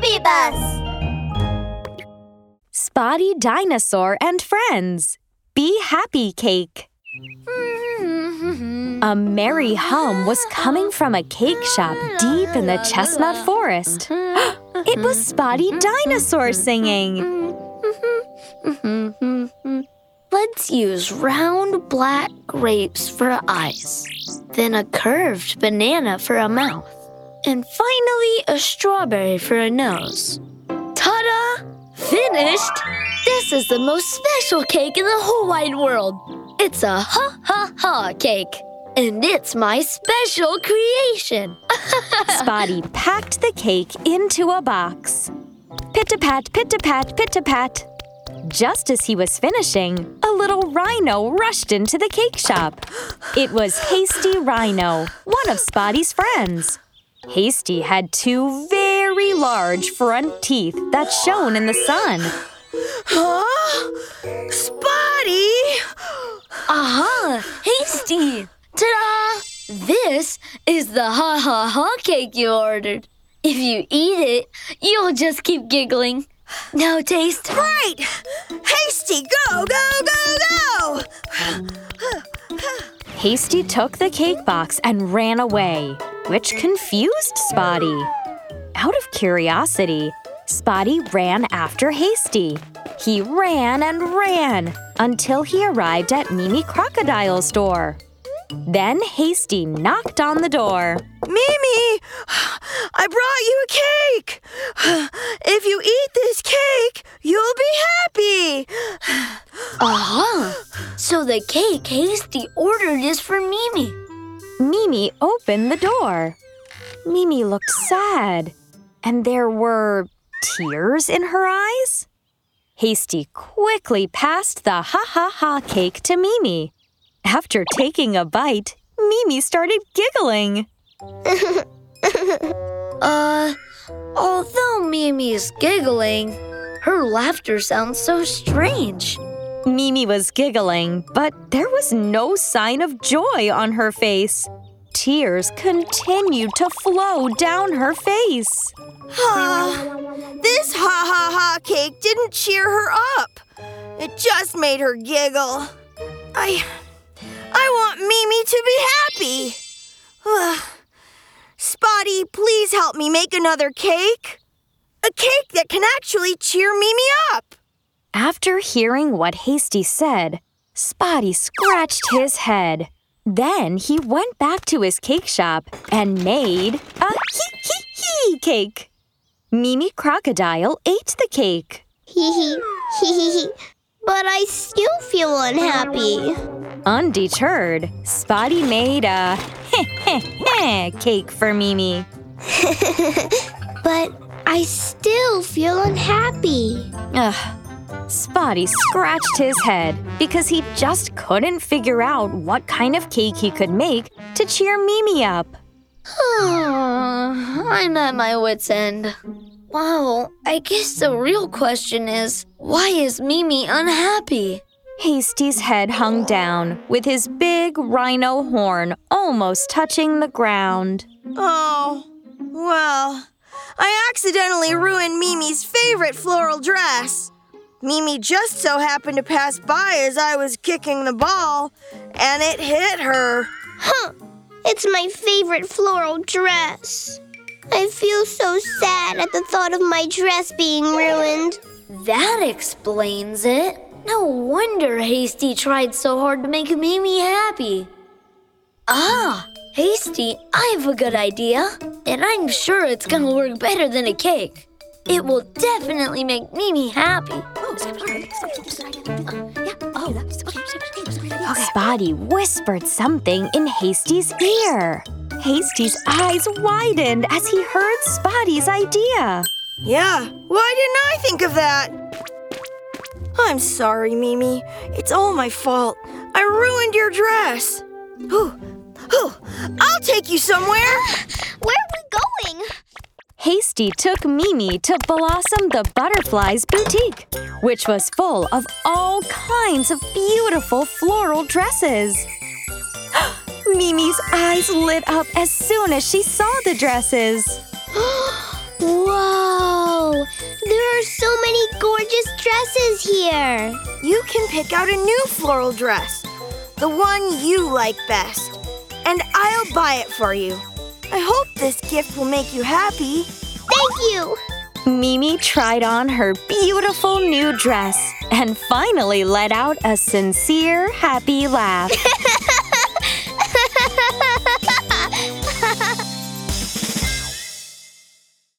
Baby Bus! Spotty Dinosaur and Friends. Be Happy Cake. Mm-hmm. A merry hum was coming from a cake shop deep in the chestnut forest. it was Spotty Dinosaur singing. Let's use round black grapes for eyes, then a curved banana for a mouth, and finally a strawberry for a nose. Ta da! Finished! This is the most special cake in the whole wide world. It's a ha ha ha cake. And it's my special creation. Spotty packed the cake into a box. Pit a pat, pit a pat, pit a pat. Just as he was finishing, a little rhino rushed into the cake shop. It was Hasty Rhino, one of Spotty's friends. Hasty had two very large front teeth that shone in the sun. Huh? Spotty! Aha! Hasty! Ta-da! This is the ha ha ha cake you ordered. If you eat it, you'll just keep giggling. Now taste. Right! Hasty, go, go, go, go! Hasty took the cake box and ran away, which confused Spotty. Out of curiosity, Spotty ran after Hasty. He ran and ran until he arrived at Mimi Crocodile's door. Then Hasty knocked on the door. Mimi, I brought you a cake. If you eat this cake, you'll be happy. Aha! So the cake Hasty ordered is for Mimi. Mimi opened the door. Mimi looked sad, and there were tears in her eyes. Hasty quickly passed the ha ha ha cake to Mimi. After taking a bite, Mimi started giggling. Uh, although Mimi's giggling, her laughter sounds so strange. Mimi was giggling, but there was no sign of joy on her face. Tears continued to flow down her face. this ha ha ha cake didn't cheer her up. It just made her giggle. I. I want Mimi to be happy. Spotty, please help me make another cake. A cake that can actually cheer Mimi up. After hearing what Hasty said, Spotty scratched his head. Then he went back to his cake shop and made a hee hee hee cake. Mimi Crocodile ate the cake. Hee hee, hee hee hee. But I still feel unhappy. Undeterred, Spotty made a heh heh heh cake for Mimi. But I still feel unhappy. Ugh. Spotty scratched his head because he just couldn't figure out what kind of cake he could make to cheer Mimi up. I'm at my wits' end. Wow, I guess the real question is why is Mimi unhappy? Hasty's head hung down, with his big rhino horn almost touching the ground. Oh, well, I accidentally ruined Mimi's favorite floral dress. Mimi just so happened to pass by as I was kicking the ball, and it hit her. Huh. It's my favorite floral dress. I feel so sad at the thought of my dress being ruined. That explains it. No wonder Hasty tried so hard to make Mimi happy. Ah, Hasty, I have a good idea, and I'm sure it's gonna work better than a cake. It will definitely make Mimi happy. Spotty whispered something in Hasty's ear. Hasty's eyes widened as he heard Spotty's idea. Yeah, why didn't I think of that? I'm sorry, Mimi. It's all my fault. I ruined your dress. Ooh, ooh, I'll take you somewhere. Where are we going? Hasty took Mimi to Blossom the Butterfly's boutique, which was full of all kinds of beautiful floral dresses. Mimi's eyes lit up as soon as she saw the dresses. Wow! There are so many gorgeous dresses here. You can pick out a new floral dress, the one you like best, and I'll buy it for you. I hope this gift will make you happy. Thank you. Mimi tried on her beautiful new dress and finally let out a sincere, happy laugh.